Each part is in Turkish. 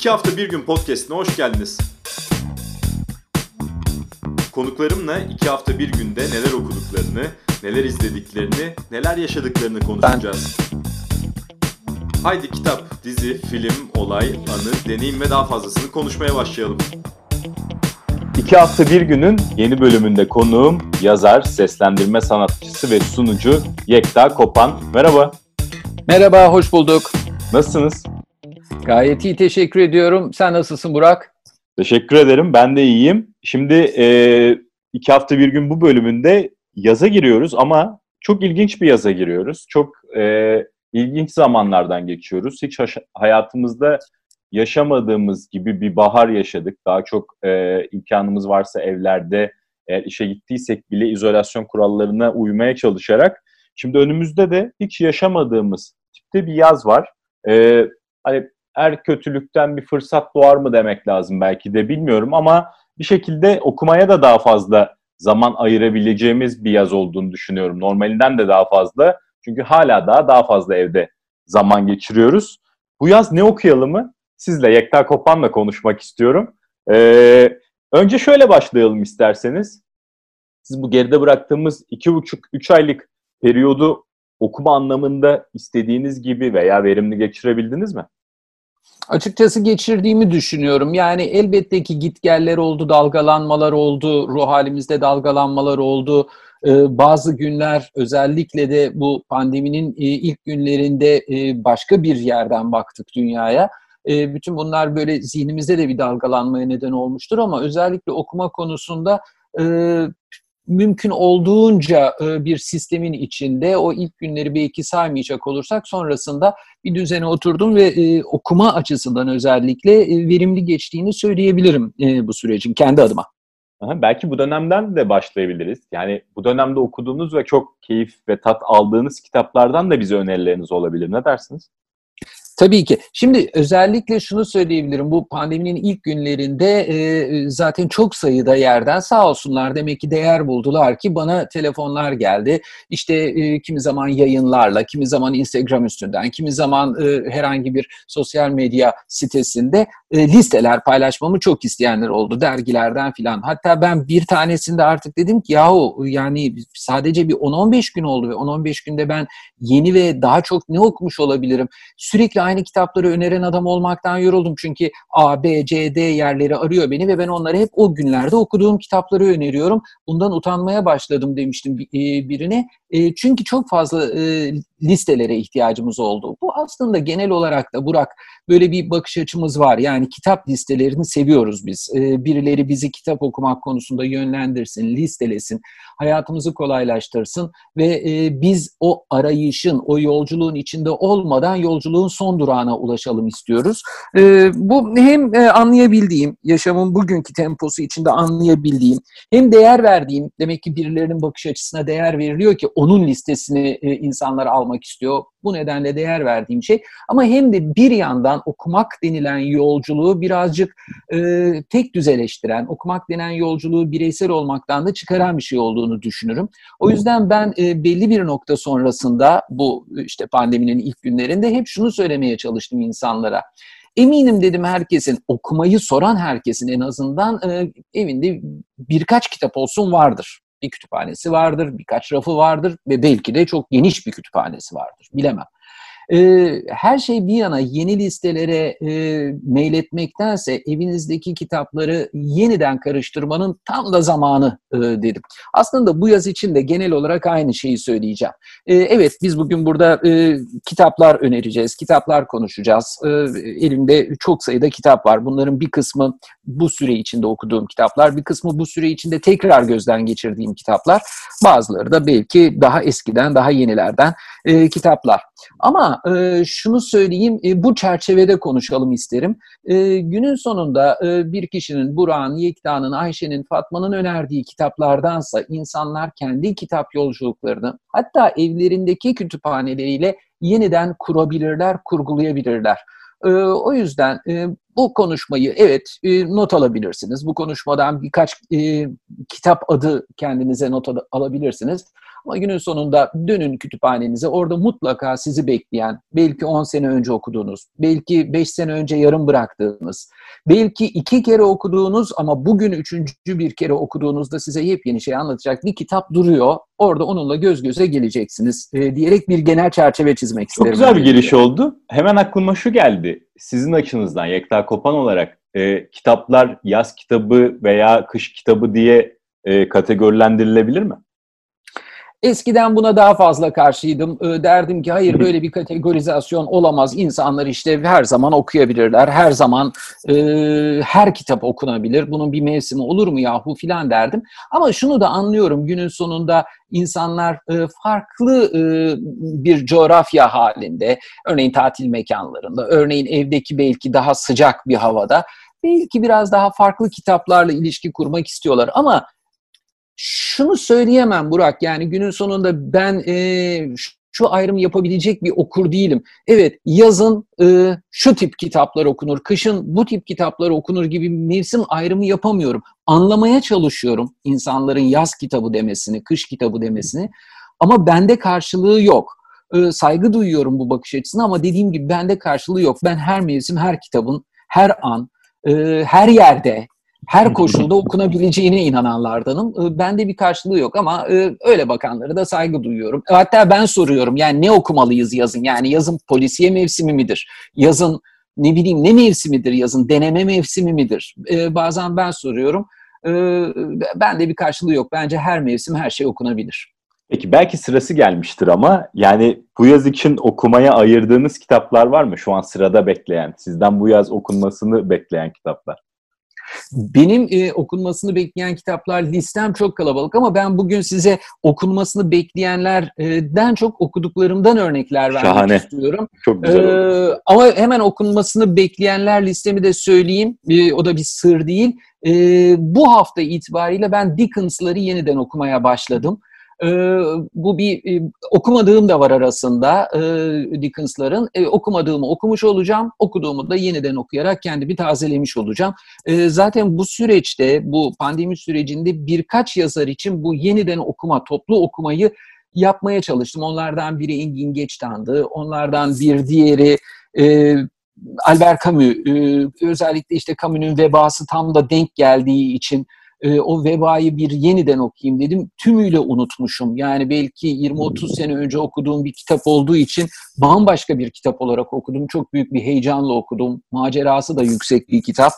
İki hafta bir gün podcastine hoş geldiniz. Konuklarımla iki hafta bir günde neler okuduklarını, neler izlediklerini, neler yaşadıklarını konuşacağız. Haydi kitap, dizi, film, olay, anı, deneyim ve daha fazlasını konuşmaya başlayalım. İki hafta bir günün yeni bölümünde konuğum yazar, seslendirme sanatçısı ve sunucu Yekta Kopan. Merhaba. Merhaba, hoş bulduk. Nasılsınız? Gayet iyi, teşekkür ediyorum. Sen nasılsın Burak? Teşekkür ederim, ben de iyiyim. Şimdi e, iki hafta bir gün bu bölümünde yaza giriyoruz ama çok ilginç bir yaza giriyoruz. Çok e, ilginç zamanlardan geçiyoruz. Hiç hayatımızda yaşamadığımız gibi bir bahar yaşadık. Daha çok e, imkanımız varsa evlerde eğer işe gittiysek bile izolasyon kurallarına uymaya çalışarak şimdi önümüzde de hiç yaşamadığımız tipte bir yaz var. E, hani her kötülükten bir fırsat doğar mı demek lazım belki de bilmiyorum ama bir şekilde okumaya da daha fazla zaman ayırabileceğimiz bir yaz olduğunu düşünüyorum. Normalinden de daha fazla. Çünkü hala daha daha fazla evde zaman geçiriyoruz. Bu yaz ne okuyalım mı? Sizle Yekta Kopan'la konuşmak istiyorum. Ee, önce şöyle başlayalım isterseniz. Siz bu geride bıraktığımız iki buçuk, üç aylık periyodu okuma anlamında istediğiniz gibi veya verimli geçirebildiniz mi? Açıkçası geçirdiğimi düşünüyorum. Yani elbette ki gitgeller oldu, dalgalanmalar oldu, ruh halimizde dalgalanmalar oldu. Ee, bazı günler özellikle de bu pandeminin e, ilk günlerinde e, başka bir yerden baktık dünyaya. E, bütün bunlar böyle zihnimizde de bir dalgalanmaya neden olmuştur ama özellikle okuma konusunda mümkün olduğunca e, bir sistemin içinde o ilk günleri belki saymayacak olursak sonrasında bir düzene oturdum ve e, okuma açısından özellikle e, verimli geçtiğini söyleyebilirim bu sürecin kendi adıma. Belki bu dönemden de başlayabiliriz. Yani bu dönemde okuduğunuz ve çok keyif ve tat aldığınız kitaplardan da bize önerileriniz olabilir. Ne dersiniz? Tabii ki. Şimdi özellikle şunu söyleyebilirim. Bu pandeminin ilk günlerinde e, zaten çok sayıda yerden sağ olsunlar demek ki değer buldular ki bana telefonlar geldi. İşte e, kimi zaman yayınlarla, kimi zaman Instagram üstünden, kimi zaman e, herhangi bir sosyal medya sitesinde e, listeler paylaşmamı çok isteyenler oldu dergilerden filan. Hatta ben bir tanesinde artık dedim ki yahu yani sadece bir 10-15 gün oldu ve 10-15 günde ben yeni ve daha çok ne okumuş olabilirim? Sürekli aynı kitapları öneren adam olmaktan yoruldum. Çünkü A, B, C, D yerleri arıyor beni ve ben onları hep o günlerde okuduğum kitapları öneriyorum. Bundan utanmaya başladım demiştim e, birine. E, çünkü çok fazla listelere ihtiyacımız oldu. Bu aslında genel olarak da Burak böyle bir bakış açımız var. Yani kitap listelerini seviyoruz biz. Birileri bizi kitap okumak konusunda yönlendirsin, listelesin, hayatımızı kolaylaştırsın ve biz o arayışın, o yolculuğun içinde olmadan yolculuğun son durağına ulaşalım istiyoruz. Bu hem anlayabildiğim, yaşamın bugünkü temposu içinde anlayabildiğim, hem değer verdiğim, demek ki birilerinin bakış açısına değer veriliyor ki onun listesini insanlar almak istiyor. Bu nedenle değer verdiğim şey. Ama hem de bir yandan okumak denilen yolculuğu birazcık e, tek düzeleştiren, okumak denen yolculuğu bireysel olmaktan da çıkaran bir şey olduğunu düşünürüm. O yüzden ben e, belli bir nokta sonrasında bu işte pandeminin ilk günlerinde hep şunu söylemeye çalıştım insanlara. Eminim dedim herkesin, okumayı soran herkesin en azından e, evinde birkaç kitap olsun vardır bir kütüphanesi vardır, birkaç rafı vardır ve belki de çok geniş bir kütüphanesi vardır. Bilemem. E, her şey bir yana yeni listelere e, mail etmektense evinizdeki kitapları yeniden karıştırmanın tam da zamanı e, dedim. Aslında bu yaz için de genel olarak aynı şeyi söyleyeceğim. E, evet biz bugün burada e, kitaplar önereceğiz, kitaplar konuşacağız. E, elimde çok sayıda kitap var. Bunların bir kısmı bu süre içinde okuduğum kitaplar, bir kısmı bu süre içinde tekrar gözden geçirdiğim kitaplar. Bazıları da belki daha eskiden, daha yenilerden e, kitaplar. Ama e, şunu söyleyeyim, e, bu çerçevede konuşalım isterim. E, günün sonunda e, bir kişinin, Burak'ın, Yekta'nın, Ayşe'nin, Fatma'nın önerdiği kitaplardansa insanlar kendi kitap yolculuklarını, hatta evlerindeki kütüphaneleriyle yeniden kurabilirler, kurgulayabilirler. E, o yüzden e, bu konuşmayı evet e, not alabilirsiniz. Bu konuşmadan birkaç e, kitap adı kendinize not alabilirsiniz. Ama günün sonunda dönün kütüphanenize. Orada mutlaka sizi bekleyen, belki 10 sene önce okuduğunuz, belki 5 sene önce yarım bıraktığınız, belki iki kere okuduğunuz ama bugün üçüncü bir kere okuduğunuzda size yepyeni şey anlatacak bir kitap duruyor. Orada onunla göz göze geleceksiniz e, diyerek bir genel çerçeve çizmek Çok isterim. Çok güzel bir giriş oldu. Hemen aklıma şu geldi. Sizin açınızdan Yekta Kopan olarak e, kitaplar yaz kitabı veya kış kitabı diye e, kategorilendirilebilir mi? Eskiden buna daha fazla karşıydım. Derdim ki hayır böyle bir kategorizasyon olamaz. İnsanlar işte her zaman okuyabilirler. Her zaman e, her kitap okunabilir. Bunun bir mevsimi olur mu yahu filan derdim. Ama şunu da anlıyorum. Günün sonunda insanlar e, farklı e, bir coğrafya halinde, örneğin tatil mekanlarında, örneğin evdeki belki daha sıcak bir havada belki biraz daha farklı kitaplarla ilişki kurmak istiyorlar. Ama şunu söyleyemem Burak yani günün sonunda ben e, şu ayrımı yapabilecek bir okur değilim. Evet yazın e, şu tip kitaplar okunur, kışın bu tip kitaplar okunur gibi mevsim ayrımı yapamıyorum. Anlamaya çalışıyorum insanların yaz kitabı demesini, kış kitabı demesini ama bende karşılığı yok. E, saygı duyuyorum bu bakış açısına ama dediğim gibi bende karşılığı yok. Ben her mevsim, her kitabın, her an, e, her yerde, her koşulda okunabileceğine inananlardanım. Ee, bende bir karşılığı yok ama e, öyle bakanlara da saygı duyuyorum. Hatta ben soruyorum yani ne okumalıyız yazın? Yani yazın polisiye mevsimi midir? Yazın ne bileyim ne mevsimidir yazın? Deneme mevsimi midir? Ee, bazen ben soruyorum. Ee, ben de bir karşılığı yok. Bence her mevsim her şey okunabilir. Peki belki sırası gelmiştir ama yani bu yaz için okumaya ayırdığınız kitaplar var mı? Şu an sırada bekleyen, sizden bu yaz okunmasını bekleyen kitaplar. Benim e, okunmasını bekleyen kitaplar listem çok kalabalık ama ben bugün size okunmasını bekleyenlerden çok okuduklarımdan örnekler vermek Şahane. istiyorum. Çok güzel oldu. Ee, ama hemen okunmasını bekleyenler listemi de söyleyeyim. Ee, o da bir sır değil. Ee, bu hafta itibariyle ben Dickens'ları yeniden okumaya başladım. E, bu bir e, okumadığım da var arasında e, Dickens'ların. E, okumadığımı okumuş olacağım. Okuduğumu da yeniden okuyarak kendimi tazelemiş olacağım. E, zaten bu süreçte, bu pandemi sürecinde birkaç yazar için bu yeniden okuma, toplu okumayı yapmaya çalıştım. Onlardan biri Engin Geçtan'dı. Onlardan bir diğeri e, Albert Camus. E, özellikle işte Camus'un vebası tam da denk geldiği için e, o vebayı bir yeniden okuyayım dedim. Tümüyle unutmuşum. Yani belki 20-30 sene önce okuduğum bir kitap olduğu için bambaşka bir kitap olarak okudum. Çok büyük bir heyecanla okudum. Macerası da yüksek bir kitap.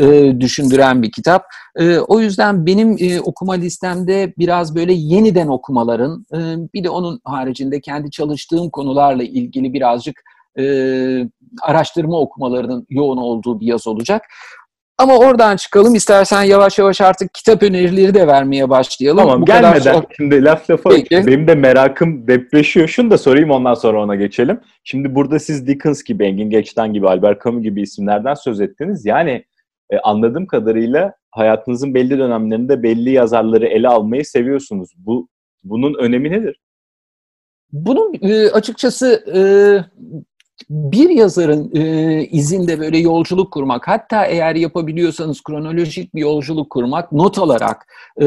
E, düşündüren bir kitap. E, o yüzden benim e, okuma listemde biraz böyle yeniden okumaların, e, bir de onun haricinde kendi çalıştığım konularla ilgili birazcık e, araştırma okumalarının yoğun olduğu bir yaz olacak. Ama oradan çıkalım. İstersen yavaş yavaş artık kitap önerileri de vermeye başlayalım. Tamam Bu gelmeden kadar... şimdi laf lafa Peki. benim de merakım depreşiyor. Şunu da sorayım ondan sonra ona geçelim. Şimdi burada siz Dickens gibi, Engin Geçtan gibi, Albert Camus gibi isimlerden söz ettiniz. Yani e, anladığım kadarıyla hayatınızın belli dönemlerinde belli yazarları ele almayı seviyorsunuz. Bu Bunun önemi nedir? Bunun e, açıkçası e, bir yazarın e, izinde böyle yolculuk kurmak, hatta eğer yapabiliyorsanız kronolojik bir yolculuk kurmak, not alarak e,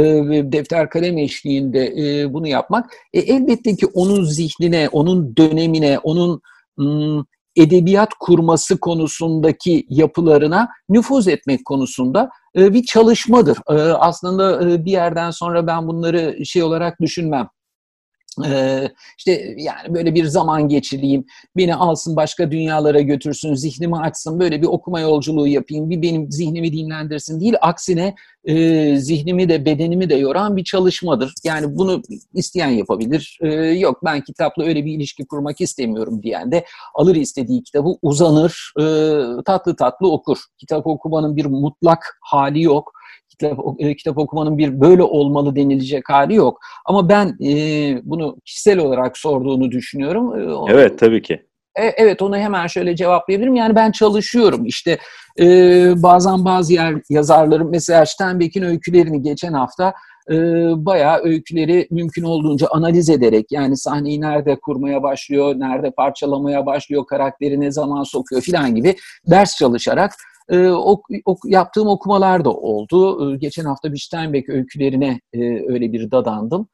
defter kalem eşliğinde e, bunu yapmak, e, elbette ki onun zihnine, onun dönemine, onun m, edebiyat kurması konusundaki yapılarına nüfuz etmek konusunda e, bir çalışmadır. E, aslında e, bir yerden sonra ben bunları şey olarak düşünmem ee, işte yani böyle bir zaman geçireyim, beni alsın başka dünyalara götürsün, zihnimi açsın, böyle bir okuma yolculuğu yapayım, bir benim zihnimi dinlendirsin değil. Aksine e, zihnimi de bedenimi de yoran bir çalışmadır. Yani bunu isteyen yapabilir. E, yok ben kitapla öyle bir ilişki kurmak istemiyorum diyen de alır istediği kitabı uzanır, e, tatlı tatlı okur. Kitap okumanın bir mutlak hali yok kitap, e, kitap okumanın bir böyle olmalı denilecek hali yok. Ama ben e, bunu kişisel olarak sorduğunu düşünüyorum. E, evet tabii ki. E, evet onu hemen şöyle cevaplayabilirim. Yani ben çalışıyorum. İşte e, bazen bazı yer yazarlarım mesela Steinbeck'in öykülerini geçen hafta e, bayağı öyküleri mümkün olduğunca analiz ederek yani sahneyi nerede kurmaya başlıyor, nerede parçalamaya başlıyor, karakteri ne zaman sokuyor filan gibi ders çalışarak E, ok, ok, yaptığım okumalar da oldu. E, geçen hafta bir Steinbeck öykülerine e, öyle bir dadandım.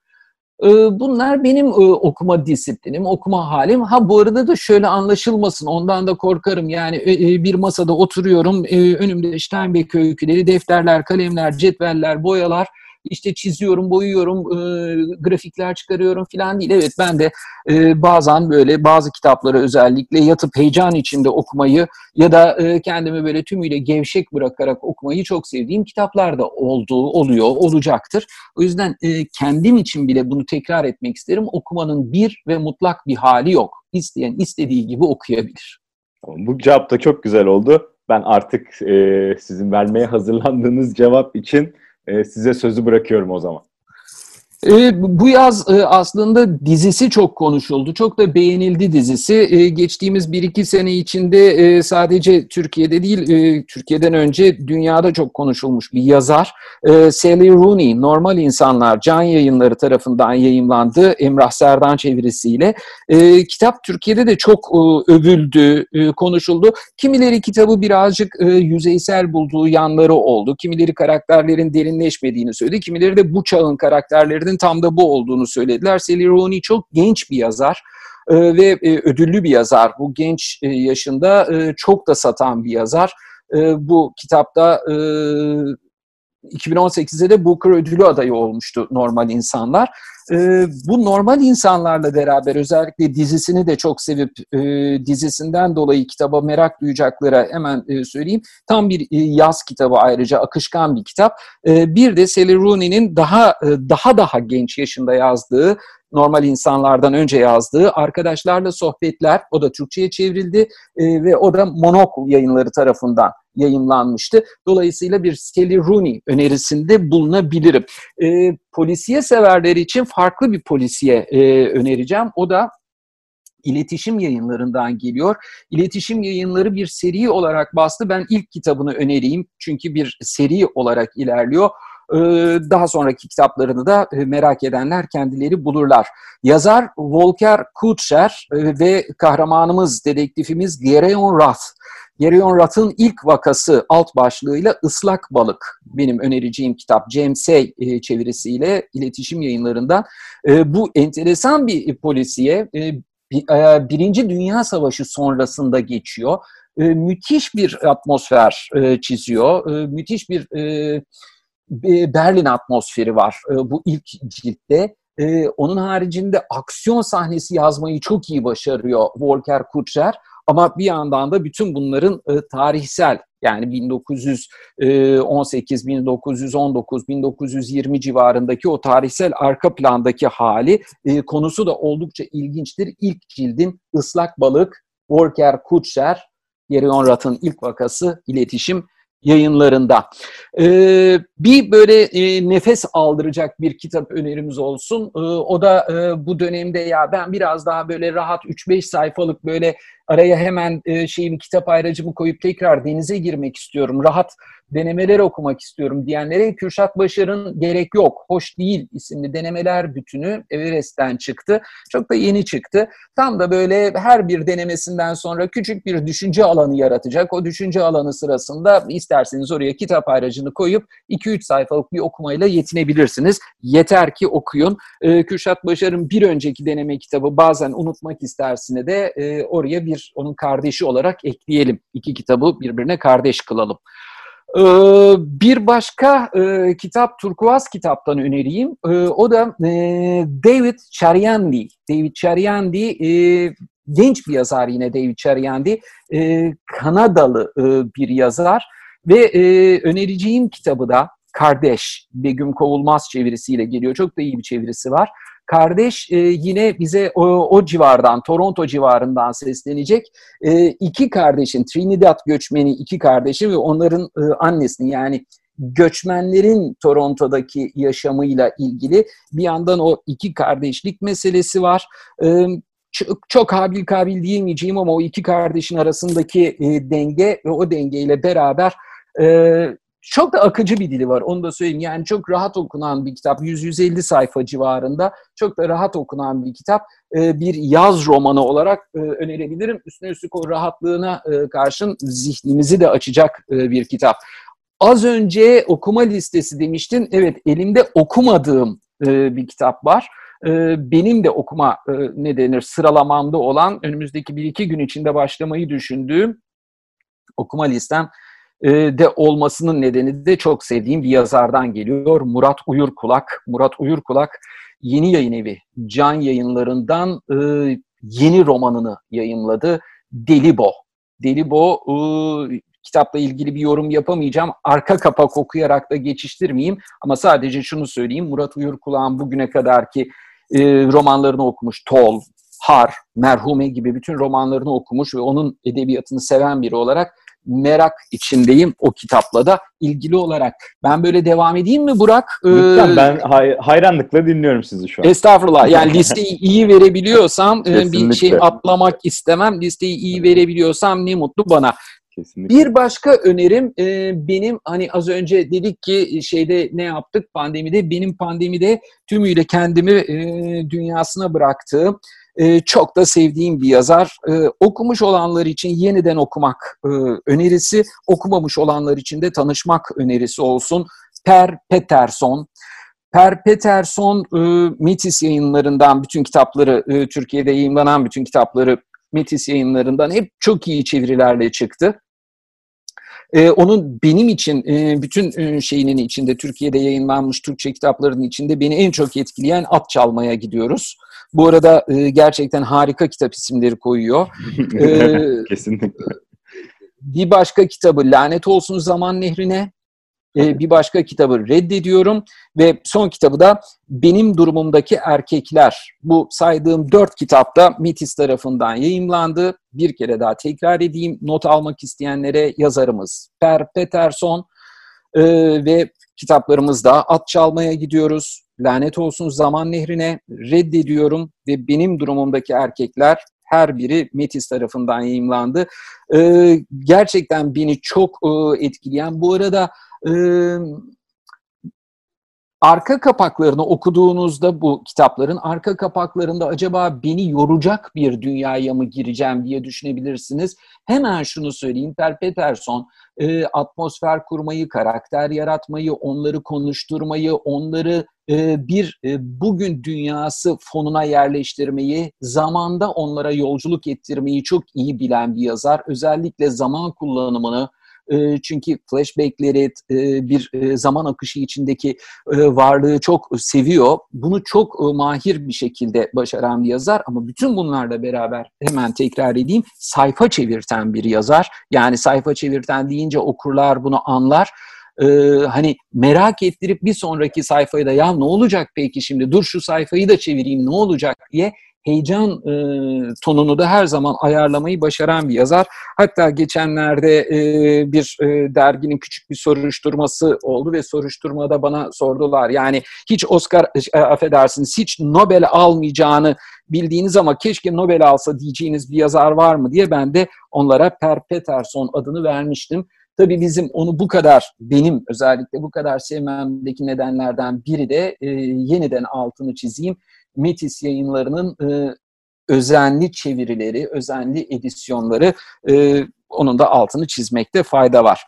E, bunlar benim e, okuma disiplinim, okuma halim. Ha bu arada da şöyle anlaşılmasın, ondan da korkarım. Yani e, e bir masada oturuyorum, e, önümde Steinbeck öyküleri, defterler, kalemler, cetveller, boyalar işte çiziyorum, boyuyorum, e, grafikler çıkarıyorum falan değil. Evet ben de e, bazen böyle bazı kitapları özellikle yatıp heyecan içinde okumayı ya da e, kendimi böyle tümüyle gevşek bırakarak okumayı çok sevdiğim kitaplar da oldu, oluyor, olacaktır. O yüzden e, kendim için bile bunu tekrar etmek isterim. Okumanın bir ve mutlak bir hali yok. İsteyen istediği gibi okuyabilir. Bu cevap da çok güzel oldu. Ben artık e, sizin vermeye hazırlandığınız cevap için e, size sözü bırakıyorum o zaman. E, bu yaz e, aslında dizisi çok konuşuldu. Çok da beğenildi dizisi. E, geçtiğimiz bir iki sene içinde e, sadece Türkiye'de değil, e, Türkiye'den önce dünyada çok konuşulmuş bir yazar. E, Sally Rooney, Normal İnsanlar, Can Yayınları tarafından yayımlandı. Emrah Serdan çevirisiyle. E, kitap Türkiye'de de çok e, övüldü, e, konuşuldu. Kimileri kitabı birazcık e, yüzeysel bulduğu yanları oldu. Kimileri karakterlerin derinleşmediğini söyledi. Kimileri de bu çağın karakterlerini sebebinin tam da bu olduğunu söylediler. Sally Rooney çok genç bir yazar e, ve e, ödüllü bir yazar. Bu genç e, yaşında çok da satan bir yazar. Bu kitapta 2018'de de Booker ödülü adayı olmuştu Normal İnsanlar. E, bu normal insanlarla beraber özellikle dizisini de çok sevip e, dizisinden dolayı kitaba merak duyacaklara hemen e, söyleyeyim. Tam bir e, yaz kitabı ayrıca akışkan bir kitap. E, bir de Sally Rooney'nin daha e, daha daha genç yaşında yazdığı normal insanlardan önce yazdığı Arkadaşlarla Sohbetler, o da Türkçe'ye çevrildi e, ve o da Monokul yayınları tarafından yayınlanmıştı. Dolayısıyla bir Sally Rooney önerisinde bulunabilirim. E, polisiye severleri için farklı bir polisiye e, önereceğim. O da iletişim yayınlarından geliyor. İletişim yayınları bir seri olarak bastı. Ben ilk kitabını önereyim çünkü bir seri olarak ilerliyor. Ee, daha sonraki kitaplarını da e, merak edenler kendileri bulurlar. Yazar Volker Kutscher e, ve kahramanımız, dedektifimiz Gereon Rath. Gereon Rath'ın ilk vakası alt başlığıyla Islak Balık benim önereceğim kitap James Say e, çevirisiyle iletişim yayınlarından. Bu enteresan bir polisiye Birinci Dünya Savaşı sonrasında geçiyor. Müthiş bir atmosfer çiziyor. Müthiş bir Berlin atmosferi var e, bu ilk ciltte. E, onun haricinde aksiyon sahnesi yazmayı çok iyi başarıyor Volker Kutscher. Ama bir yandan da bütün bunların e, tarihsel yani 1918, 1919, 1920 civarındaki o tarihsel arka plandaki hali konusu da oldukça ilginçtir. İlk cildin ıslak balık, Volker Kutscher, Gerion Rath'ın ilk vakası iletişim yayınlarında. Ee, bir böyle e, nefes aldıracak bir kitap önerimiz olsun. Ee, o da e, bu dönemde ya ben biraz daha böyle rahat 3-5 sayfalık böyle araya hemen e, şeyimi kitap ayracımı koyup tekrar denize girmek istiyorum. Rahat denemeler okumak istiyorum diyenlere Kürşat Başar'ın Gerek Yok, Hoş Değil isimli denemeler bütünü Everest'ten çıktı. Çok da yeni çıktı. Tam da böyle her bir denemesinden sonra küçük bir düşünce alanı yaratacak. O düşünce alanı sırasında isterseniz oraya kitap ayracını koyup 2-3 sayfalık bir okumayla yetinebilirsiniz. Yeter ki okuyun. Ee, Kürşat Başar'ın bir önceki deneme kitabı bazen unutmak istersine de e, oraya bir onun kardeşi olarak ekleyelim. İki kitabı birbirine kardeş kılalım. Ee, bir başka e, kitap Turkuaz kitaptan önereyim. Ee, o da e, David Charyandi. David Charyandi e, genç bir yazar yine David Charyandi. Kanadalı bir yazar ve önereceğim kitabı da Kardeş Begüm Kovulmaz çevirisiyle geliyor. Çok da iyi bir çevirisi var. Kardeş e, yine bize o, o civardan, Toronto civarından seslenecek. E, iki kardeşin, Trinidad göçmeni iki kardeşin ve onların e, annesini yani göçmenlerin Toronto'daki yaşamıyla ilgili bir yandan o iki kardeşlik meselesi var. E, çok, çok habil kabil diyemeyeceğim ama o iki kardeşin arasındaki e, denge ve o dengeyle beraber e, çok da akıcı bir dili var onu da söyleyeyim. Yani çok rahat okunan bir kitap. 100-150 sayfa civarında. Çok da rahat okunan bir kitap. E, bir yaz romanı olarak e, önerebilirim. Üstüne üstlük o rahatlığına e, karşın zihnimizi de açacak bir kitap. Az önce okuma listesi demiştin. Evet elimde okumadığım bir kitap var. Benim de okuma ne denir sıralamamda olan önümüzdeki bir iki gün içinde başlamayı düşündüğüm okuma listem de olmasının nedeni de çok sevdiğim bir yazardan geliyor. Murat Uyurkulak. Murat Uyurkulak yeni yayın evi Can Yayınları'ndan e, yeni romanını yayınladı. Delibo. Delibo e, kitapla ilgili bir yorum yapamayacağım. Arka kapak okuyarak da geçiştirmeyeyim ama sadece şunu söyleyeyim. Murat Uyurkulak'ın bugüne kadarki e, romanlarını okumuş. Tol, Har, Merhume gibi bütün romanlarını okumuş ve onun edebiyatını seven biri olarak merak içindeyim o kitapla da ilgili olarak. Ben böyle devam edeyim mi Burak? Lütfen ben hay- hayranlıkla dinliyorum sizi şu an. Estağfurullah. Yani listeyi iyi verebiliyorsam e, bir şey atlamak istemem. Listeyi iyi verebiliyorsam ne mutlu bana. Kesinlikle. Bir başka önerim e, benim hani az önce dedik ki şeyde ne yaptık pandemide benim pandemide tümüyle kendimi e, dünyasına bıraktığım e, çok da sevdiğim bir yazar. E, okumuş olanlar için yeniden okumak e, önerisi, okumamış olanlar için de tanışmak önerisi olsun. Per Peterson. Per Peterson e, Metis yayınlarından bütün kitapları, e, Türkiye'de yayınlanan bütün kitapları Metis yayınlarından hep çok iyi çevirilerle çıktı. Ee, onun benim için e, bütün e, şeyinin içinde Türkiye'de yayınlanmış Türkçe kitaplarının içinde beni en çok etkileyen At Çalmaya gidiyoruz. Bu arada e, gerçekten harika kitap isimleri koyuyor. Ee, Kesinlikle. bir başka kitabı Lanet Olsun Zaman Nehrine. Ee, bir başka kitabı reddediyorum ve son kitabı da Benim Durumumdaki Erkekler. Bu saydığım dört kitapta Metis tarafından yayımlandı. Bir kere daha tekrar edeyim. Not almak isteyenlere yazarımız Per Peterson Ee, ve kitaplarımızda At Çalmaya gidiyoruz. Lanet Olsun Zaman Nehrine reddediyorum ve Benim Durumumdaki Erkekler her biri Metis tarafından yayımlandı. Ee, gerçekten beni çok e, etkileyen. Bu arada e, arka kapaklarını okuduğunuzda bu kitapların arka kapaklarında acaba beni yoracak bir dünyaya mı gireceğim diye düşünebilirsiniz. Hemen şunu söyleyeyim. Per Peterson e, atmosfer kurmayı, karakter yaratmayı, onları konuşturmayı, onları e, bir e, bugün dünyası fonuna yerleştirmeyi, zamanda onlara yolculuk ettirmeyi çok iyi bilen bir yazar. Özellikle zaman kullanımını, çünkü flashbackleri, e, bir e, zaman akışı içindeki e, varlığı çok seviyor. Bunu çok mahir bir şekilde başaran bir yazar ama bütün bunlarla beraber hemen tekrar edeyim sayfa çevirten bir yazar. Yani sayfa çevirten deyince okurlar bunu anlar. Ee, hani merak ettirip bir sonraki sayfayı da ya ne olacak peki şimdi dur şu sayfayı da çevireyim ne olacak diye heyecan e, tonunu da her zaman ayarlamayı başaran bir yazar. Hatta geçenlerde e, bir e, derginin küçük bir soruşturması oldu ve soruşturmada bana sordular. Yani hiç Oscar e, affedersiniz hiç Nobel almayacağını bildiğiniz ama keşke Nobel alsa diyeceğiniz bir yazar var mı diye ben de onlara Per Peterson adını vermiştim. Tabii bizim onu bu kadar, benim özellikle bu kadar sevmemdeki nedenlerden biri de e, yeniden altını çizeyim. Metis yayınlarının e, özenli çevirileri, özenli edisyonları e, onun da altını çizmekte fayda var.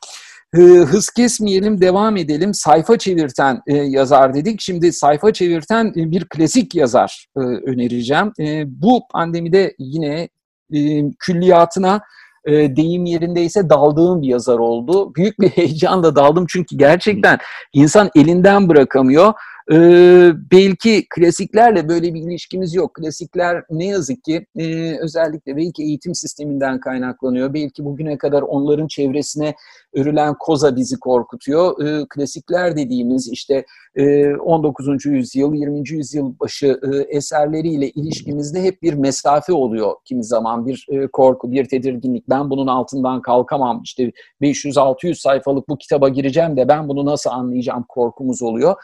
E, hız kesmeyelim, devam edelim. Sayfa çevirten e, yazar dedik. Şimdi sayfa çevirten e, bir klasik yazar e, önereceğim. E, bu pandemide yine e, külliyatına e, deyim yerindeyse daldığım bir yazar oldu. Büyük bir heyecanla daldım çünkü gerçekten insan elinden bırakamıyor. Ee, belki klasiklerle böyle bir ilişkimiz yok. Klasikler ne yazık ki e, özellikle belki eğitim sisteminden kaynaklanıyor. Belki bugüne kadar onların çevresine örülen koza bizi korkutuyor. Ee, klasikler dediğimiz işte e, 19. yüzyıl, 20. yüzyıl başı e, eserleriyle ilişkimizde hep bir mesafe oluyor kimi zaman. Bir e, korku, bir tedirginlik. Ben bunun altından kalkamam. İşte 500-600 sayfalık bu kitaba gireceğim de ben bunu nasıl anlayacağım korkumuz oluyor.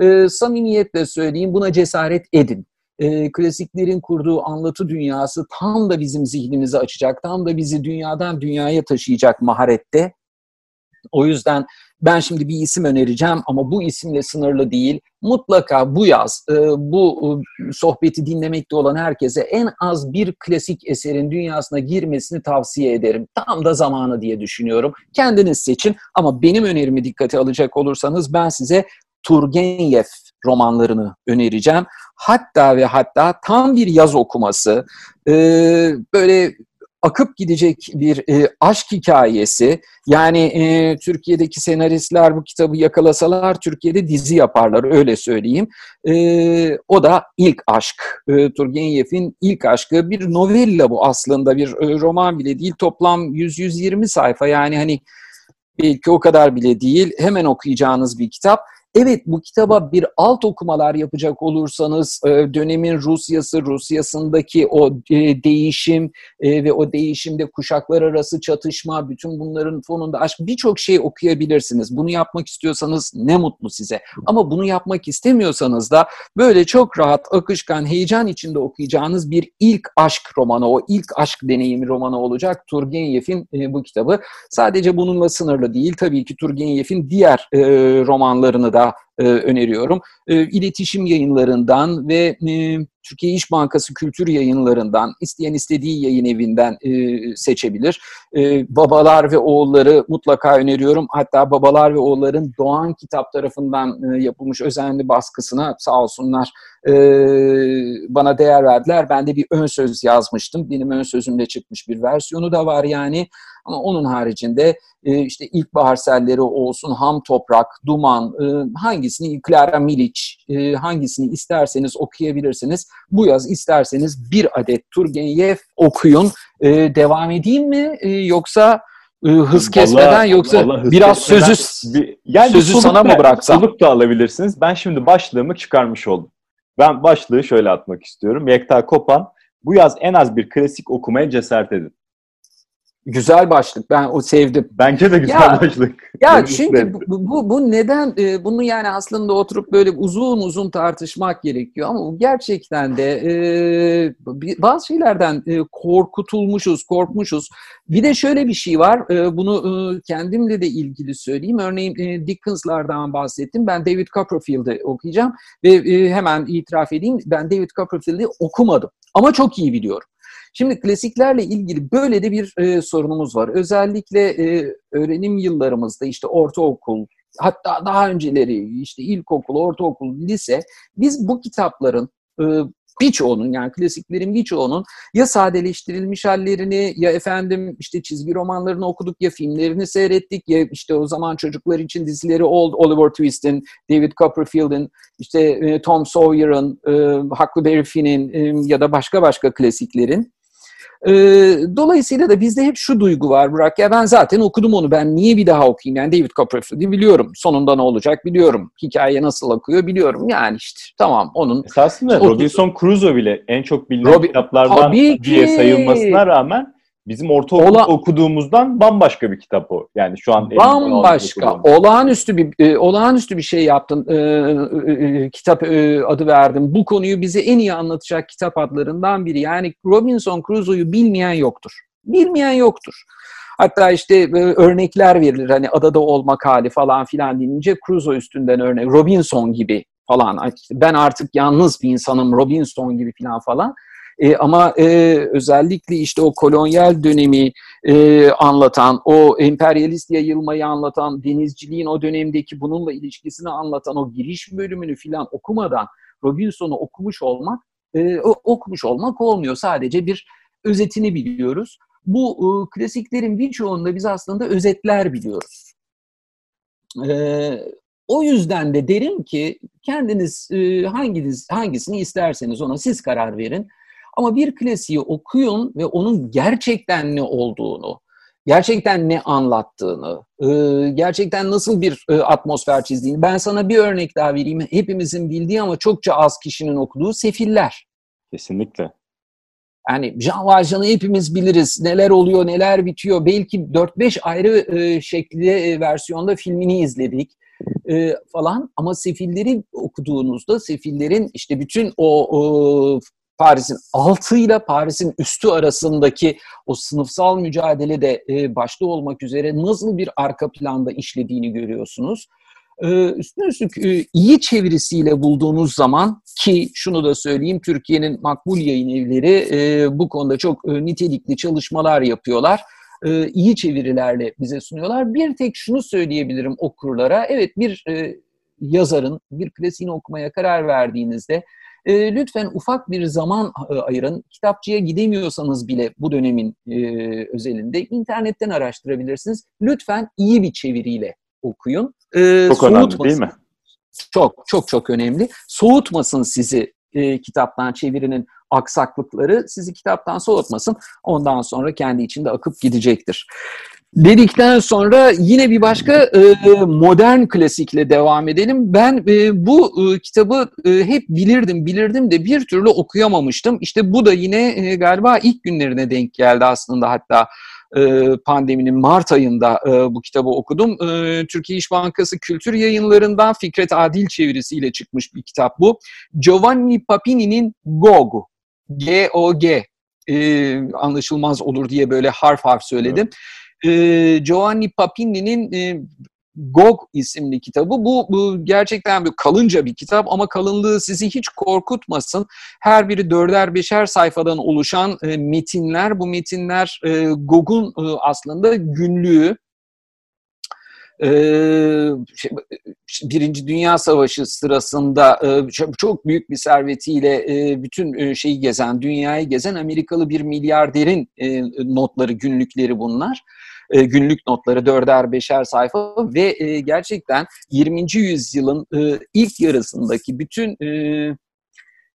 E, samimiyetle söyleyeyim buna cesaret edin. E, klasiklerin kurduğu anlatı dünyası tam da bizim zihnimizi açacak, tam da bizi dünyadan dünyaya taşıyacak maharette. O yüzden ben şimdi bir isim önereceğim ama bu isimle sınırlı değil. Mutlaka bu yaz e, bu e, sohbeti dinlemekte olan herkese en az bir klasik eserin dünyasına girmesini tavsiye ederim. Tam da zamanı diye düşünüyorum. Kendiniz seçin ama benim önerimi dikkate alacak olursanız ben size Turgenev romanlarını önereceğim. Hatta ve hatta tam bir yaz okuması, e, böyle akıp gidecek bir e, aşk hikayesi. Yani e, Türkiye'deki senaristler bu kitabı yakalasalar Türkiye'de dizi yaparlar öyle söyleyeyim. E, o da ilk aşk. E, Turgenev'in ilk aşkı bir novella bu aslında bir e, roman bile değil. Toplam 100-120 sayfa yani hani belki o kadar bile değil. Hemen okuyacağınız bir kitap. Evet bu kitaba bir alt okumalar yapacak olursanız e, dönemin Rusyası, Rusyasındaki o e, değişim e, ve o değişimde kuşaklar arası çatışma, bütün bunların fonunda aşk birçok şey okuyabilirsiniz. Bunu yapmak istiyorsanız ne mutlu size. Ama bunu yapmak istemiyorsanız da böyle çok rahat, akışkan, heyecan içinde okuyacağınız bir ilk aşk romanı, o ilk aşk deneyimi romanı olacak Turgenev'in bu kitabı. Sadece bununla sınırlı değil. Tabii ki Turgenev'in diğer romanlarını da dar e, öneriyorum. E, iletişim yayınlarından ve e, Türkiye İş Bankası Kültür Yayınlarından, isteyen istediği yayın evinden e, seçebilir. Babalar ve Oğulları mutlaka öneriyorum. Hatta Babalar ve Oğulların Doğan Kitap tarafından yapılmış özenli baskısına sağ olsunlar bana değer verdiler. Ben de bir ön söz yazmıştım. Benim ön sözümle çıkmış bir versiyonu da var yani. Ama onun haricinde işte ilkbahar selleri olsun, ham toprak, duman, e, hangisini, Clara Milic, e, hangisini isterseniz okuyabilirsiniz. Bu yaz isterseniz bir adet Turgenev okuyun. E, devam edeyim mi e, yoksa e, hız kesmeden vallahi, yoksa vallahi biraz kesmeden, sözü bir, yani sözü sana mı bıraksam? Soluk da alabilirsiniz. Ben şimdi başlığımı çıkarmış oldum. Ben başlığı şöyle atmak istiyorum. Yekta Kopan bu yaz en az bir klasik okumaya cesaret edin. Güzel başlık. Ben o sevdim. Bence de güzel ya, başlık. Ya çünkü bu, bu, bu neden e, bunu yani aslında oturup böyle uzun uzun tartışmak gerekiyor ama gerçekten de e, bazı şeylerden e, korkutulmuşuz, korkmuşuz. Bir de şöyle bir şey var. E, bunu e, kendimle de ilgili söyleyeyim. Örneğin e, Dickens'lardan bahsettim. Ben David Copperfield'i okuyacağım ve e, hemen itiraf edeyim. Ben David Copperfield'i okumadım ama çok iyi biliyorum. Şimdi klasiklerle ilgili böyle de bir e, sorunumuz var. Özellikle e, öğrenim yıllarımızda işte ortaokul, hatta daha önceleri işte ilkokul, ortaokul, lise biz bu kitapların e, birçoğunun yani klasiklerin birçoğunun ya sadeleştirilmiş hallerini ya efendim işte çizgi romanlarını okuduk ya filmlerini seyrettik ya işte o zaman çocuklar için dizileri oldu Oliver Twist'in, David Copperfield'in, işte e, Tom Sawyer'ın, e, Huckleberry Finn'in e, ya da başka başka klasiklerin e, dolayısıyla da bizde hep şu duygu var Burak. Ya ben zaten okudum onu. Ben niye bir daha okuyayım? Yani David Copperfield'i biliyorum. Sonunda ne olacak biliyorum. Hikaye nasıl akıyor biliyorum. Yani işte tamam onun... Esasında işte, Robinson Crusoe bile en çok bilinen Robi... kitaplardan diye sayılmasına rağmen Bizim ortaokulda Ola... okuduğumuzdan bambaşka bir kitap o. Yani şu an bambaşka, olağanüstü bir e, olağanüstü bir şey yaptın. E, e, e, kitap e, adı verdim. Bu konuyu bize en iyi anlatacak kitap adlarından biri. Yani Robinson Crusoe'yu bilmeyen yoktur. Bilmeyen yoktur. Hatta işte e, örnekler verilir. Hani adada olmak hali falan filan denince Crusoe üstünden örnek. Robinson gibi falan. Ben artık yalnız bir insanım Robinson gibi falan falan. E, ama e, özellikle işte o kolonyal dönemi e, anlatan, o emperyalist yayılmayı anlatan, denizciliğin o dönemdeki bununla ilişkisini anlatan o giriş bölümünü filan okumadan Robinson'u okumuş olmak, e, okumuş olmak olmuyor. Sadece bir özetini biliyoruz. Bu e, klasiklerin birçoğunda biz aslında özetler biliyoruz. E, o yüzden de derim ki kendiniz e, hanginiz hangisini isterseniz ona siz karar verin. Ama bir klasiği okuyun ve onun gerçekten ne olduğunu, gerçekten ne anlattığını, e, gerçekten nasıl bir e, atmosfer çizdiğini. Ben sana bir örnek daha vereyim. Hepimizin bildiği ama çokça az kişinin okuduğu Sefiller. Kesinlikle. Yani Jean Valjean'ı hepimiz biliriz. Neler oluyor, neler bitiyor. Belki 4-5 ayrı e, şekilde versiyonda filmini izledik falan. Ama Sefilleri okuduğunuzda Sefillerin işte bütün o Paris'in altı ile Paris'in üstü arasındaki o sınıfsal mücadelede e, başta olmak üzere nasıl bir arka planda işlediğini görüyorsunuz. E, üstüne üstlük e, iyi çevirisiyle bulduğunuz zaman ki şunu da söyleyeyim Türkiye'nin makbul yayın evleri e, bu konuda çok e, nitelikli çalışmalar yapıyorlar. E, iyi çevirilerle bize sunuyorlar. Bir tek şunu söyleyebilirim okurlara. Evet bir e, yazarın bir klasiğini okumaya karar verdiğinizde e, lütfen ufak bir zaman e, ayırın. Kitapçıya gidemiyorsanız bile bu dönemin e, özelinde internetten araştırabilirsiniz. Lütfen iyi bir çeviriyle okuyun. E, çok önemli değil mi? Çok çok çok önemli. Soğutmasın sizi e, kitaptan çevirinin aksaklıkları sizi kitaptan soğutmasın. Ondan sonra kendi içinde akıp gidecektir. Dedikten sonra yine bir başka e, modern klasikle devam edelim. Ben e, bu e, kitabı e, hep bilirdim, bilirdim de bir türlü okuyamamıştım. İşte bu da yine e, galiba ilk günlerine denk geldi aslında hatta e, pandeminin Mart ayında e, bu kitabı okudum. E, Türkiye İş Bankası Kültür Yayınları'ndan Fikret Adil çevirisiyle çıkmış bir kitap bu. Giovanni Papini'nin Gog, G-O-G anlaşılmaz olur diye böyle harf harf söyledim. Evet e, Giovanni Papini'nin e, Gog isimli kitabı. Bu, bu gerçekten bir kalınca bir kitap ama kalınlığı sizi hiç korkutmasın. Her biri dörder beşer sayfadan oluşan e, metinler. Bu metinler e, Gog'un e, aslında günlüğü. Ee, Birinci Dünya Savaşı sırasında çok büyük bir servetiyle bütün şeyi gezen, dünyayı gezen Amerikalı bir milyarderin notları, günlükleri bunlar. Günlük notları dörder beşer sayfa ve gerçekten 20. yüzyılın ilk yarısındaki bütün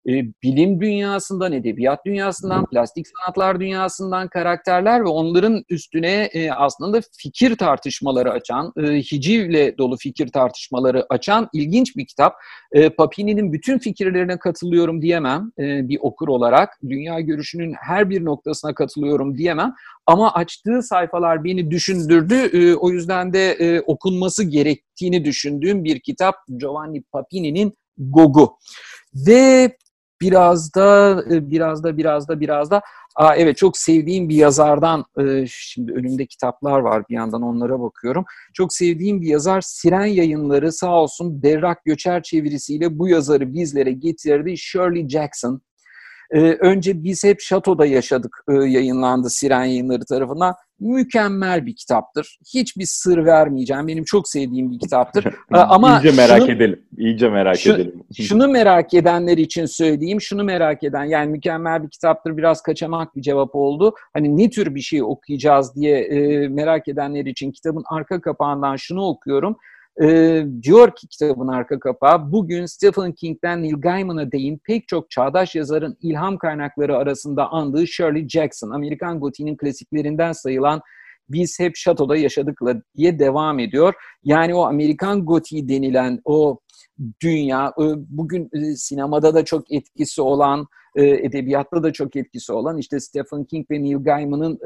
e, bilim dünyasından, edebiyat dünyasından, plastik sanatlar dünyasından karakterler ve onların üstüne e, aslında fikir tartışmaları açan, e, hicivle dolu fikir tartışmaları açan ilginç bir kitap. E, Papini'nin bütün fikirlerine katılıyorum diyemem e, bir okur olarak. Dünya görüşünün her bir noktasına katılıyorum diyemem. Ama açtığı sayfalar beni düşündürdü. E, o yüzden de e, okunması gerektiğini düşündüğüm bir kitap Giovanni Papini'nin Gog'u. Ve biraz da e, biraz da biraz da biraz da Aa, evet çok sevdiğim bir yazardan e, şimdi önümde kitaplar var bir yandan onlara bakıyorum. Çok sevdiğim bir yazar Siren Yayınları sağ olsun Berrak Göçer çevirisiyle bu yazarı bizlere getirdi. Shirley Jackson. Ee, önce biz hep Şato'da yaşadık e, yayınlandı Siren Yayınları tarafından mükemmel bir kitaptır. Hiçbir sır vermeyeceğim. Benim çok sevdiğim bir kitaptır. Ama iyice merak şunu, edelim. İyice merak şu, edelim. şunu merak edenler için söyleyeyim. Şunu merak eden yani mükemmel bir kitaptır. Biraz kaçamak bir cevap oldu. Hani ne tür bir şey okuyacağız diye e, merak edenler için kitabın arka kapağından şunu okuyorum. E, diyor ki kitabın arka kapağı, bugün Stephen King'den Neil Gaiman'a değin pek çok çağdaş yazarın ilham kaynakları arasında andığı Shirley Jackson, Amerikan gotiğinin klasiklerinden sayılan biz hep şatoda yaşadıkla diye devam ediyor. Yani o Amerikan gotiği denilen o dünya, e, bugün e, sinemada da çok etkisi olan, e, edebiyatta da çok etkisi olan işte Stephen King ve Neil Gaiman'ın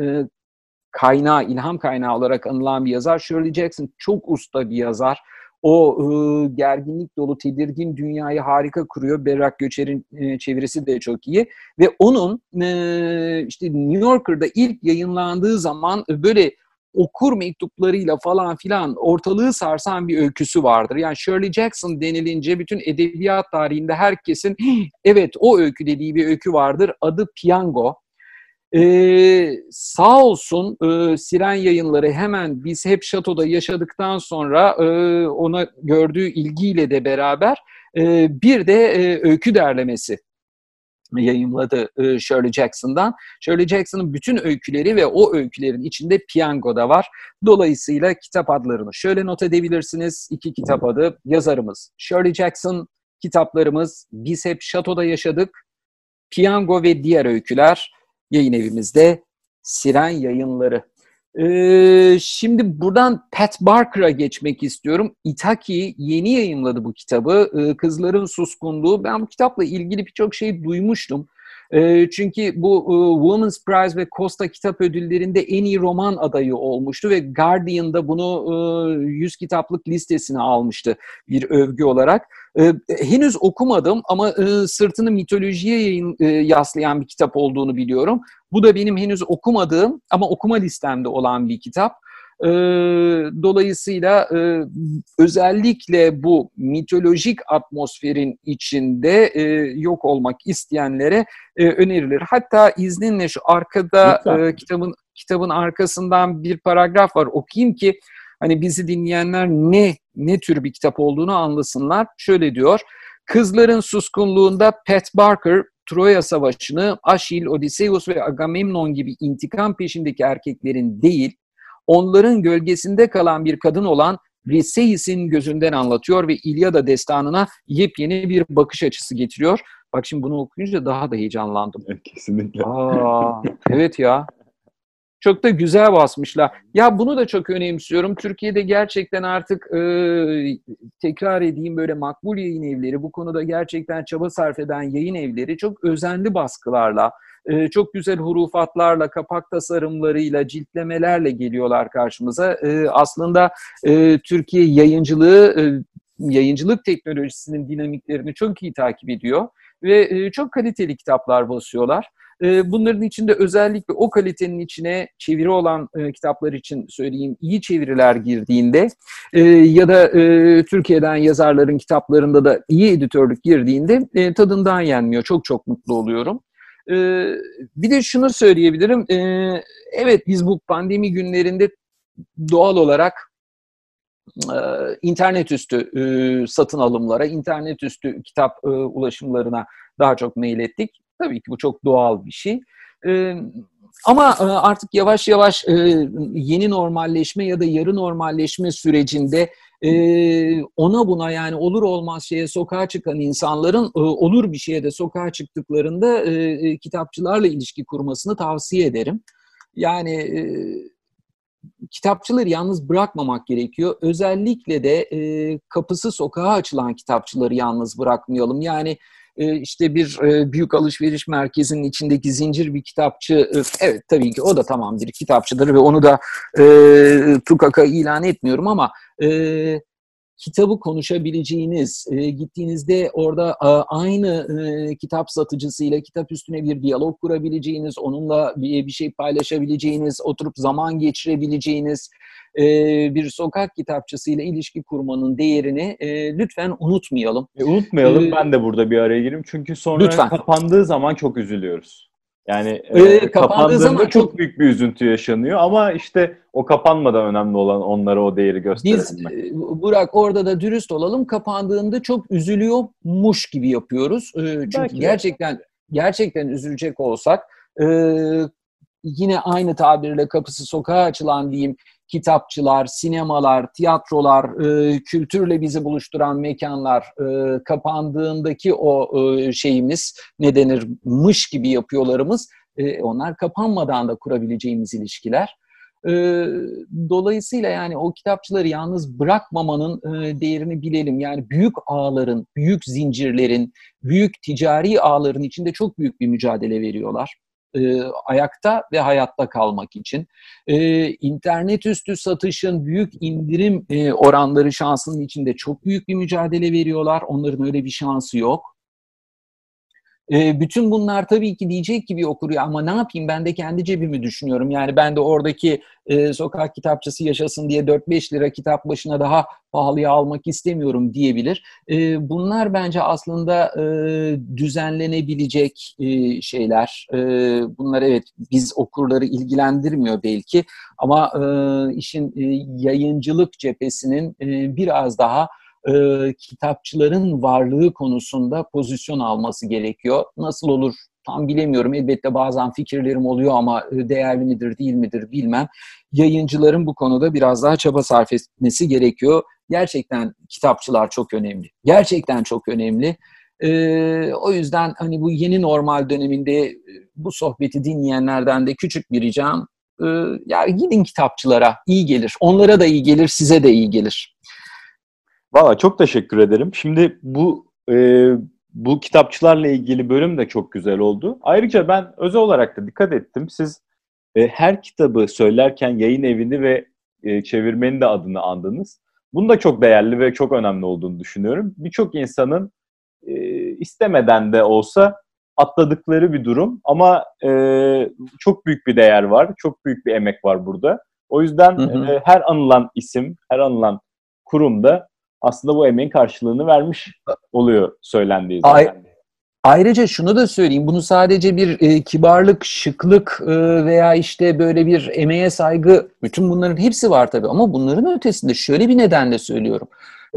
kaynağı, ilham kaynağı olarak anılan bir yazar. Shirley Jackson çok usta bir yazar. O e, gerginlik dolu, tedirgin dünyayı harika kuruyor. Berrak Göçer'in e, çevirisi de çok iyi. Ve onun e, işte New Yorker'da ilk yayınlandığı zaman böyle okur mektuplarıyla falan filan ortalığı sarsan bir öyküsü vardır. Yani Shirley Jackson denilince bütün edebiyat tarihinde herkesin evet o öykü dediği bir öykü vardır. Adı Piyango. Ee, sağ olsun e, Siren yayınları hemen biz hep şatoda yaşadıktan sonra e, ona gördüğü ilgiyle de beraber e, bir de e, öykü derlemesi yayınladı e, Shirley Jackson'dan. Shirley Jackson'ın bütün öyküleri ve o öykülerin içinde piyango da var. Dolayısıyla kitap adlarını şöyle not edebilirsiniz. İki kitap adı yazarımız Shirley Jackson, kitaplarımız Biz Hep Şatoda Yaşadık, Piyango ve Diğer Öyküler yayın evimizde Siren Yayınları. Ee, şimdi buradan Pat Barker'a geçmek istiyorum. Itaki yeni yayınladı bu kitabı. Ee, Kızların Suskunluğu. Ben bu kitapla ilgili birçok şey duymuştum. E, çünkü bu e, Women's Prize ve Costa Kitap Ödülleri'nde en iyi roman adayı olmuştu ve Guardian'da bunu e, 100 kitaplık listesine almıştı bir övgü olarak. E, henüz okumadım ama e, sırtını mitolojiye yaslayan bir kitap olduğunu biliyorum. Bu da benim henüz okumadığım ama okuma listemde olan bir kitap. E, dolayısıyla e, özellikle bu mitolojik atmosferin içinde e, yok olmak isteyenlere e, önerilir. Hatta izninle şu arkada e, kitabın kitabın arkasından bir paragraf var okuyayım ki hani bizi dinleyenler ne ne tür bir kitap olduğunu anlasınlar. Şöyle diyor. Kızların suskunluğunda Pat Barker Troya Savaşı'nı Aşil, Odysseus ve Agamemnon gibi intikam peşindeki erkeklerin değil, onların gölgesinde kalan bir kadın olan Briseis'in gözünden anlatıyor ve İlyada destanına yepyeni bir bakış açısı getiriyor. Bak şimdi bunu okuyunca daha da heyecanlandım. Kesinlikle. Aa, evet ya. Çok da güzel basmışlar. Ya bunu da çok önemsiyorum. Türkiye'de gerçekten artık e, tekrar edeyim böyle makbul yayın evleri, bu konuda gerçekten çaba sarf eden yayın evleri çok özenli baskılarla, e, çok güzel hurufatlarla, kapak tasarımlarıyla, ciltlemelerle geliyorlar karşımıza. E, aslında e, Türkiye yayıncılığı, e, yayıncılık teknolojisinin dinamiklerini çok iyi takip ediyor ve e, çok kaliteli kitaplar basıyorlar. E, bunların içinde özellikle o kalitenin içine çeviri olan kitaplar için söyleyeyim iyi çeviriler girdiğinde ya da Türkiye'den yazarların kitaplarında da iyi editörlük girdiğinde tadından yenmiyor. Çok çok mutlu oluyorum. E, bir de şunu söyleyebilirim. E, evet biz bu pandemi günlerinde doğal olarak e, internet üstü e, satın alımlara, internet üstü kitap e, ulaşımlarına daha çok mail ettik. Tabii ki bu çok doğal bir şey. Ama artık yavaş yavaş yeni normalleşme ya da yarı normalleşme sürecinde ona buna yani olur olmaz şeye sokağa çıkan insanların olur bir şeye de sokağa çıktıklarında kitapçılarla ilişki kurmasını tavsiye ederim. Yani kitapçıları yalnız bırakmamak gerekiyor. Özellikle de e, kapısı sokağa açılan kitapçıları yalnız bırakmayalım. Yani e, işte bir e, büyük alışveriş merkezinin içindeki zincir bir kitapçı, e, evet tabii ki o da tamam bir kitapçıdır ve onu da e, tukaka ilan etmiyorum ama e, kitabı konuşabileceğiniz, e, gittiğinizde orada e, aynı e, kitap satıcısıyla kitap üstüne bir diyalog kurabileceğiniz, onunla bir, bir şey paylaşabileceğiniz, oturup zaman geçirebileceğiniz e, bir sokak kitapçısıyla ilişki kurmanın değerini e, lütfen unutmayalım. E, unutmayalım. Ee, ben de burada bir araya gireyim. Çünkü sonra lütfen. kapandığı zaman çok üzülüyoruz. Yani e, ee, kapandığında zaman çok, çok büyük bir üzüntü yaşanıyor ama işte o kapanmadan önemli olan onlara o değeri gösterebilmek. Biz Burak orada da dürüst olalım. Kapandığında çok üzülüyormuş gibi yapıyoruz. Ee, çünkü Belki gerçekten gerçekten üzülecek olsak e, yine aynı tabirle kapısı sokağa açılan diyeyim kitapçılar, sinemalar, tiyatrolar, e, kültürle bizi buluşturan mekanlar e, kapandığındaki o e, şeyimiz ne denir mış gibi yapıyorlarımız e, onlar kapanmadan da kurabileceğimiz ilişkiler. E, dolayısıyla yani o kitapçıları yalnız bırakmamanın e, değerini bilelim. Yani büyük ağların, büyük zincirlerin, büyük ticari ağların içinde çok büyük bir mücadele veriyorlar e, ayakta ve hayatta kalmak için. E, internet üstü satışın büyük indirim e, oranları şansının içinde çok büyük bir mücadele veriyorlar. Onların öyle bir şansı yok. E, bütün bunlar tabii ki diyecek gibi okur ya ama ne yapayım ben de kendi cebimi düşünüyorum. Yani ben de oradaki e, sokak kitapçısı yaşasın diye 4-5 lira kitap başına daha pahalıya almak istemiyorum diyebilir. E, bunlar bence aslında e, düzenlenebilecek e, şeyler. E, bunlar evet biz okurları ilgilendirmiyor belki ama e, işin e, yayıncılık cephesinin e, biraz daha e, kitapçıların varlığı konusunda pozisyon alması gerekiyor. Nasıl olur tam bilemiyorum. Elbette bazen fikirlerim oluyor ama e, değerli midir değil midir bilmem. Yayıncıların bu konuda biraz daha çaba sarf etmesi gerekiyor. Gerçekten kitapçılar çok önemli. Gerçekten çok önemli. Ee, o yüzden hani bu yeni normal döneminde e, bu sohbeti dinleyenlerden de küçük bir ricam e, ya gidin kitapçılara iyi gelir. Onlara da iyi gelir, size de iyi gelir. Valla çok teşekkür ederim. Şimdi bu e, bu kitapçılarla ilgili bölüm de çok güzel oldu. Ayrıca ben özel olarak da dikkat ettim. Siz e, her kitabı söylerken yayın evini ve e, çevirmenin de adını andınız. Bunun da çok değerli ve çok önemli olduğunu düşünüyorum. Birçok insanın e, istemeden de olsa atladıkları bir durum ama e, çok büyük bir değer var, çok büyük bir emek var burada. O yüzden Hı hı. e, her anılan isim, her anılan kurum da aslında bu emeğin karşılığını vermiş oluyor söylendiği zaman. Ay- Ayrıca şunu da söyleyeyim, bunu sadece bir e, kibarlık, şıklık e, veya işte böyle bir emeğe saygı, bütün bunların hepsi var tabii ama bunların ötesinde şöyle bir nedenle söylüyorum.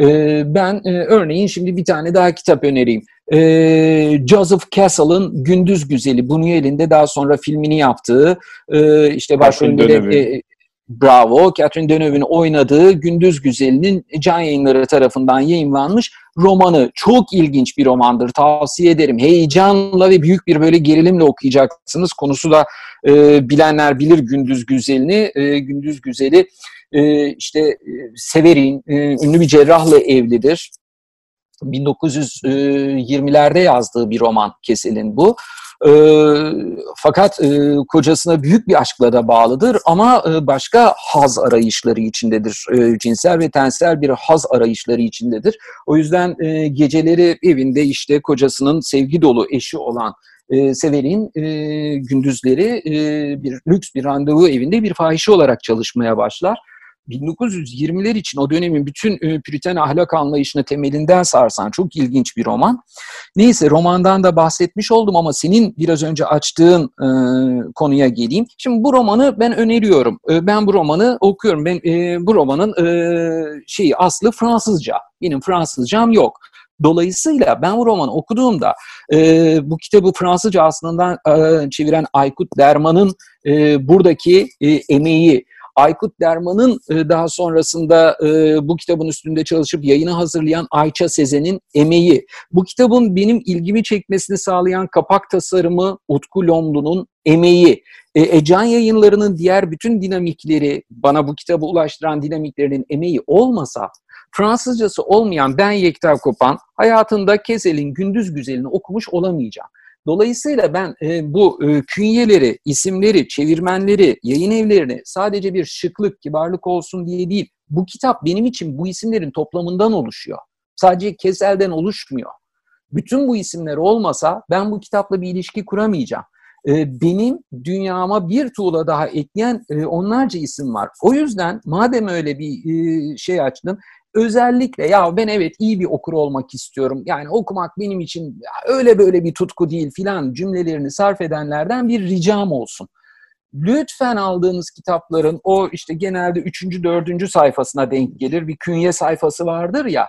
E, ben e, örneğin şimdi bir tane daha kitap önereyim. E, Joseph Castle'ın Gündüz Güzeli, Buñuel'in daha sonra filmini yaptığı, e, işte başrolünde de, e, Bravo, Catherine Deneuve'nin oynadığı Gündüz Güzeli'nin can yayınları tarafından yayınlanmış romanı. Çok ilginç bir romandır. Tavsiye ederim. Heyecanla ve büyük bir böyle gerilimle okuyacaksınız. Konusu da e, bilenler bilir Gündüz Güzeli'ni. E, Gündüz Güzeli e, işte e, Severin, e, ünlü bir cerrahla evlidir. 1920'lerde yazdığı bir roman Kesel'in bu. E, fakat e, kocasına büyük bir aşkla da bağlıdır ama e, başka haz arayışları içindedir. E, cinsel ve tensel bir haz arayışları içindedir. O yüzden e, geceleri evinde işte kocasının sevgi dolu eşi olan e, Sever'in e, gündüzleri e, bir lüks bir randevu evinde bir fahişe olarak çalışmaya başlar. 1920'ler için o dönemin bütün e, Püriten ahlak anlayışını temelinden sarsan çok ilginç bir roman. Neyse romandan da bahsetmiş oldum ama senin biraz önce açtığın e, konuya geleyim. Şimdi bu romanı ben öneriyorum. E, ben bu romanı okuyorum. Ben e, bu romanın e, şeyi aslı Fransızca. Benim Fransızcam yok. Dolayısıyla ben bu romanı okuduğumda e, bu kitabı Fransızca aslında e, çeviren Aykut Derman'ın e, buradaki e, emeği, Aykut Derman'ın e, daha sonrasında e, bu kitabın üstünde çalışıp yayını hazırlayan Ayça Sezen'in emeği. Bu kitabın benim ilgimi çekmesini sağlayan kapak tasarımı Utku Lomlu'nun emeği. E, Ecan yayınlarının diğer bütün dinamikleri, bana bu kitabı ulaştıran dinamiklerinin emeği olmasa Fransızcası olmayan ben Yekta Kopan hayatında Kezel'in Gündüz Güzel'ini okumuş olamayacağım. Dolayısıyla ben e, bu e, künyeleri, isimleri, çevirmenleri, yayın evlerini sadece bir şıklık, kibarlık olsun diye değil, bu kitap benim için bu isimlerin toplamından oluşuyor. Sadece Kezel'den oluşmuyor. Bütün bu isimler olmasa ben bu kitapla bir ilişki kuramayacağım. E, benim dünyama bir tuğla daha ekleyen e, onlarca isim var. O yüzden madem öyle bir e, şey açtın, özellikle ya ben evet iyi bir okur olmak istiyorum. Yani okumak benim için öyle böyle bir tutku değil filan cümlelerini sarf edenlerden bir ricam olsun. Lütfen aldığınız kitapların o işte genelde üçüncü, dördüncü sayfasına denk gelir. Bir künye sayfası vardır ya.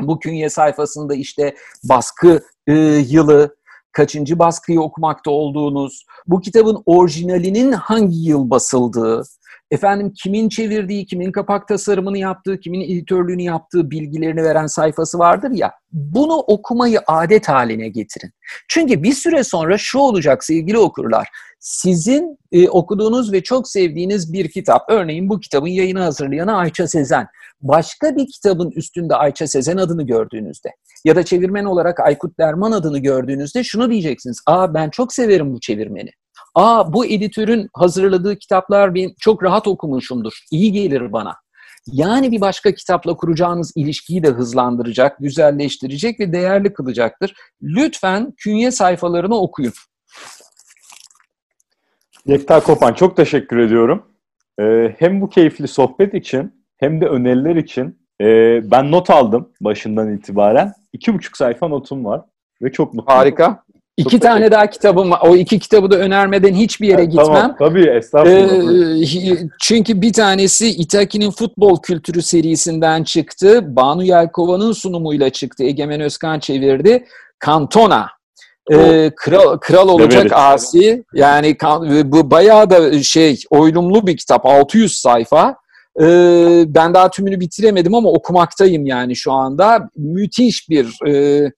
Bu künye sayfasında işte baskı e, yılı, kaçıncı baskıyı okumakta olduğunuz, bu kitabın orijinalinin hangi yıl basıldığı, efendim kimin çevirdiği, kimin kapak tasarımını yaptığı, kimin editörlüğünü yaptığı bilgilerini veren sayfası vardır ya. Bunu okumayı adet haline getirin. Çünkü bir süre sonra şu olacak sevgili okurlar. Sizin e, okuduğunuz ve çok sevdiğiniz bir kitap, örneğin bu kitabın yayını hazırlayanı Ayça Sezen. Başka bir kitabın üstünde Ayça Sezen adını gördüğünüzde ya da çevirmen olarak Aykut Derman adını gördüğünüzde şunu diyeceksiniz. Aa ben çok severim bu çevirmeni. Aa bu editörün hazırladığı kitaplar ben çok rahat okumuşumdur. İyi gelir bana. Yani bir başka kitapla kuracağınız ilişkiyi de hızlandıracak, güzelleştirecek ve değerli kılacaktır. Lütfen künye sayfalarını okuyun. Yekta Kopan çok teşekkür ediyorum. Ee, hem bu keyifli sohbet için hem de öneriler için e, ben not aldım başından itibaren. İki buçuk sayfa notum var ve çok mutluyum. Harika. İki Çok tane daha kitabım var. O iki kitabı da önermeden hiçbir yere gitmem. Tamam, tabii estağfurullah. Ee, çünkü bir tanesi Itaki'nin futbol kültürü serisinden çıktı. Banu Yelkova'nın sunumuyla çıktı. Egemen Özkan çevirdi. Cantona. Ee, kral, kral olacak asi. Yani kan- bu bayağı da şey oylumlu bir kitap. 600 sayfa. Ee, ben daha tümünü bitiremedim ama okumaktayım yani şu anda. Müthiş bir e,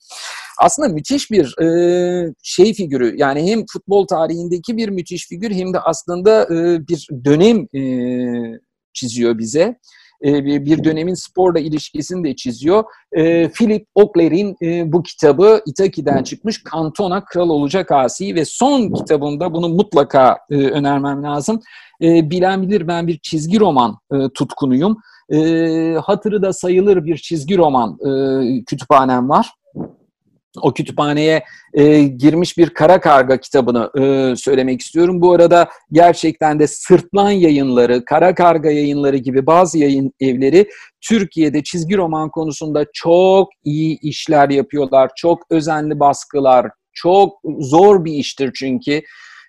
aslında müthiş bir e, şey figürü yani hem futbol tarihindeki bir müthiş figür hem de aslında e, bir dönem e, çiziyor bize. E, bir dönemin sporla ilişkisini de çiziyor. E, Philip Auclair'in e, bu kitabı Itaki'den çıkmış Kantona Kral Olacak Asi ve son kitabında bunu mutlaka önermem lazım. Bilen bilir ben bir çizgi roman tutkunuyum. E, hatırı da sayılır bir çizgi roman kütüphanem var o kütüphaneye e, girmiş bir kara karga kitabını e, söylemek istiyorum. Bu arada gerçekten de Sırtlan yayınları, kara karga yayınları gibi bazı yayın evleri Türkiye'de çizgi roman konusunda çok iyi işler yapıyorlar. Çok özenli baskılar, çok zor bir iştir çünkü.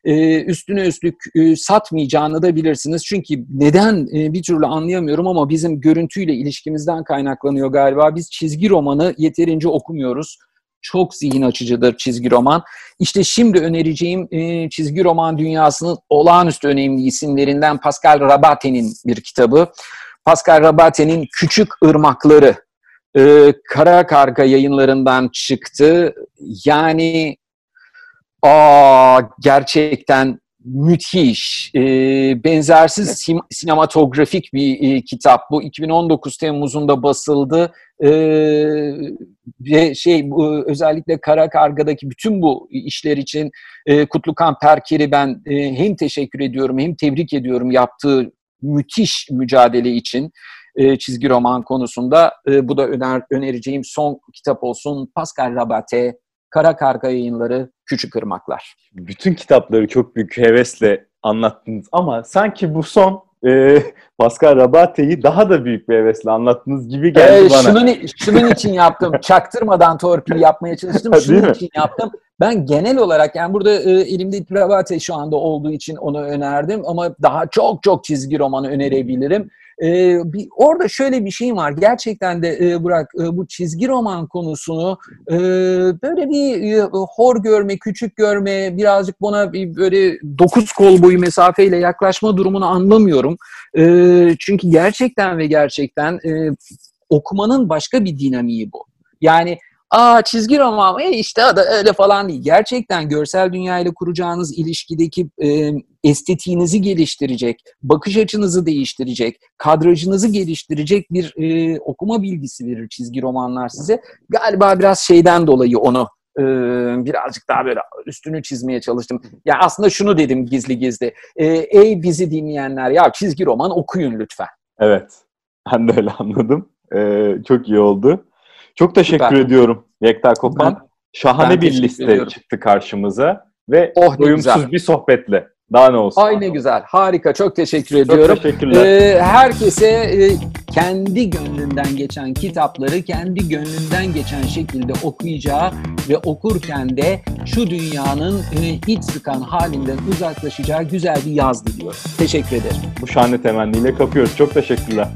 Ee, üstüne üstlük e, satmayacağını da bilirsiniz. Çünkü neden e, bir türlü anlayamıyorum ama bizim görüntüyle ilişkimizden kaynaklanıyor galiba. Biz çizgi romanı yeterince okumuyoruz çok zihin açıcıdır çizgi roman. İşte şimdi önereceğim e, çizgi roman dünyasının olağanüstü önemli isimlerinden Pascal Rabate'nin bir kitabı. Pascal Rabate'nin Küçük Irmakları e, Kara Karga yayınlarından çıktı. Yani aa, gerçekten müthiş, e, benzersiz sim, sinematografik bir e, kitap. Bu 2019 Temmuz'unda basıldı e, ve şey bu, özellikle Kara Karga'daki bütün bu işler için e, Kutlukan Perker'i ben e, hem teşekkür ediyorum hem tebrik ediyorum yaptığı müthiş mücadele için e, çizgi roman konusunda. E, bu da öner, önereceğim son kitap olsun. Pascal Rabate, Kara Karga Yayınları, Küçük Irmaklar. Bütün kitapları çok büyük hevesle anlattınız ama sanki bu son e, Pascal Rabate'yi daha da büyük bir hevesle anlattığınız gibi geldi ee, bana. Şunun, şunun için yaptım. Çaktırmadan torpil yapmaya çalıştım. Şunun için yaptım. Ben genel olarak yani burada e, elimde Rabate şu anda olduğu için onu önerdim ama daha çok çok çizgi romanı önerebilirim. Ee, bir, orada şöyle bir şey var. Gerçekten de e, Burak e, bu çizgi roman konusunu e, böyle bir e, hor görme, küçük görme, birazcık buna bir böyle dokuz kol boyu mesafeyle yaklaşma durumunu anlamıyorum. E, çünkü gerçekten ve gerçekten e, okumanın başka bir dinamiği bu. Yani aa çizgi roman e işte öyle falan değil. Gerçekten görsel dünya ile kuracağınız ilişkideki e, estetiğinizi geliştirecek, bakış açınızı değiştirecek, kadrajınızı geliştirecek bir e, okuma bilgisi verir çizgi romanlar size. Galiba biraz şeyden dolayı onu e, birazcık daha böyle üstünü çizmeye çalıştım. Ya aslında şunu dedim gizli gizli. E, ey bizi dinleyenler ya çizgi roman okuyun lütfen. Evet. Ben de öyle anladım. Ee, çok iyi oldu. Çok teşekkür Süper. ediyorum Yekta Kopan. Ben- Şahane ben bir liste ediyorum. çıktı karşımıza ve Oh, doyumsuz güzel. bir sohbetle. Daha ne olsun. Ay ne güzel, harika, çok teşekkür Çok ediyorum. teşekkürler. Ee, herkese e, kendi gönlünden geçen kitapları kendi gönlünden geçen şekilde okuyacağı ve okurken de şu dünyanın e, iç sıkan halinden uzaklaşacağı güzel bir yaz diliyorum. Teşekkür ederim. Bu şahane temenniyle kapıyoruz. Çok teşekkürler.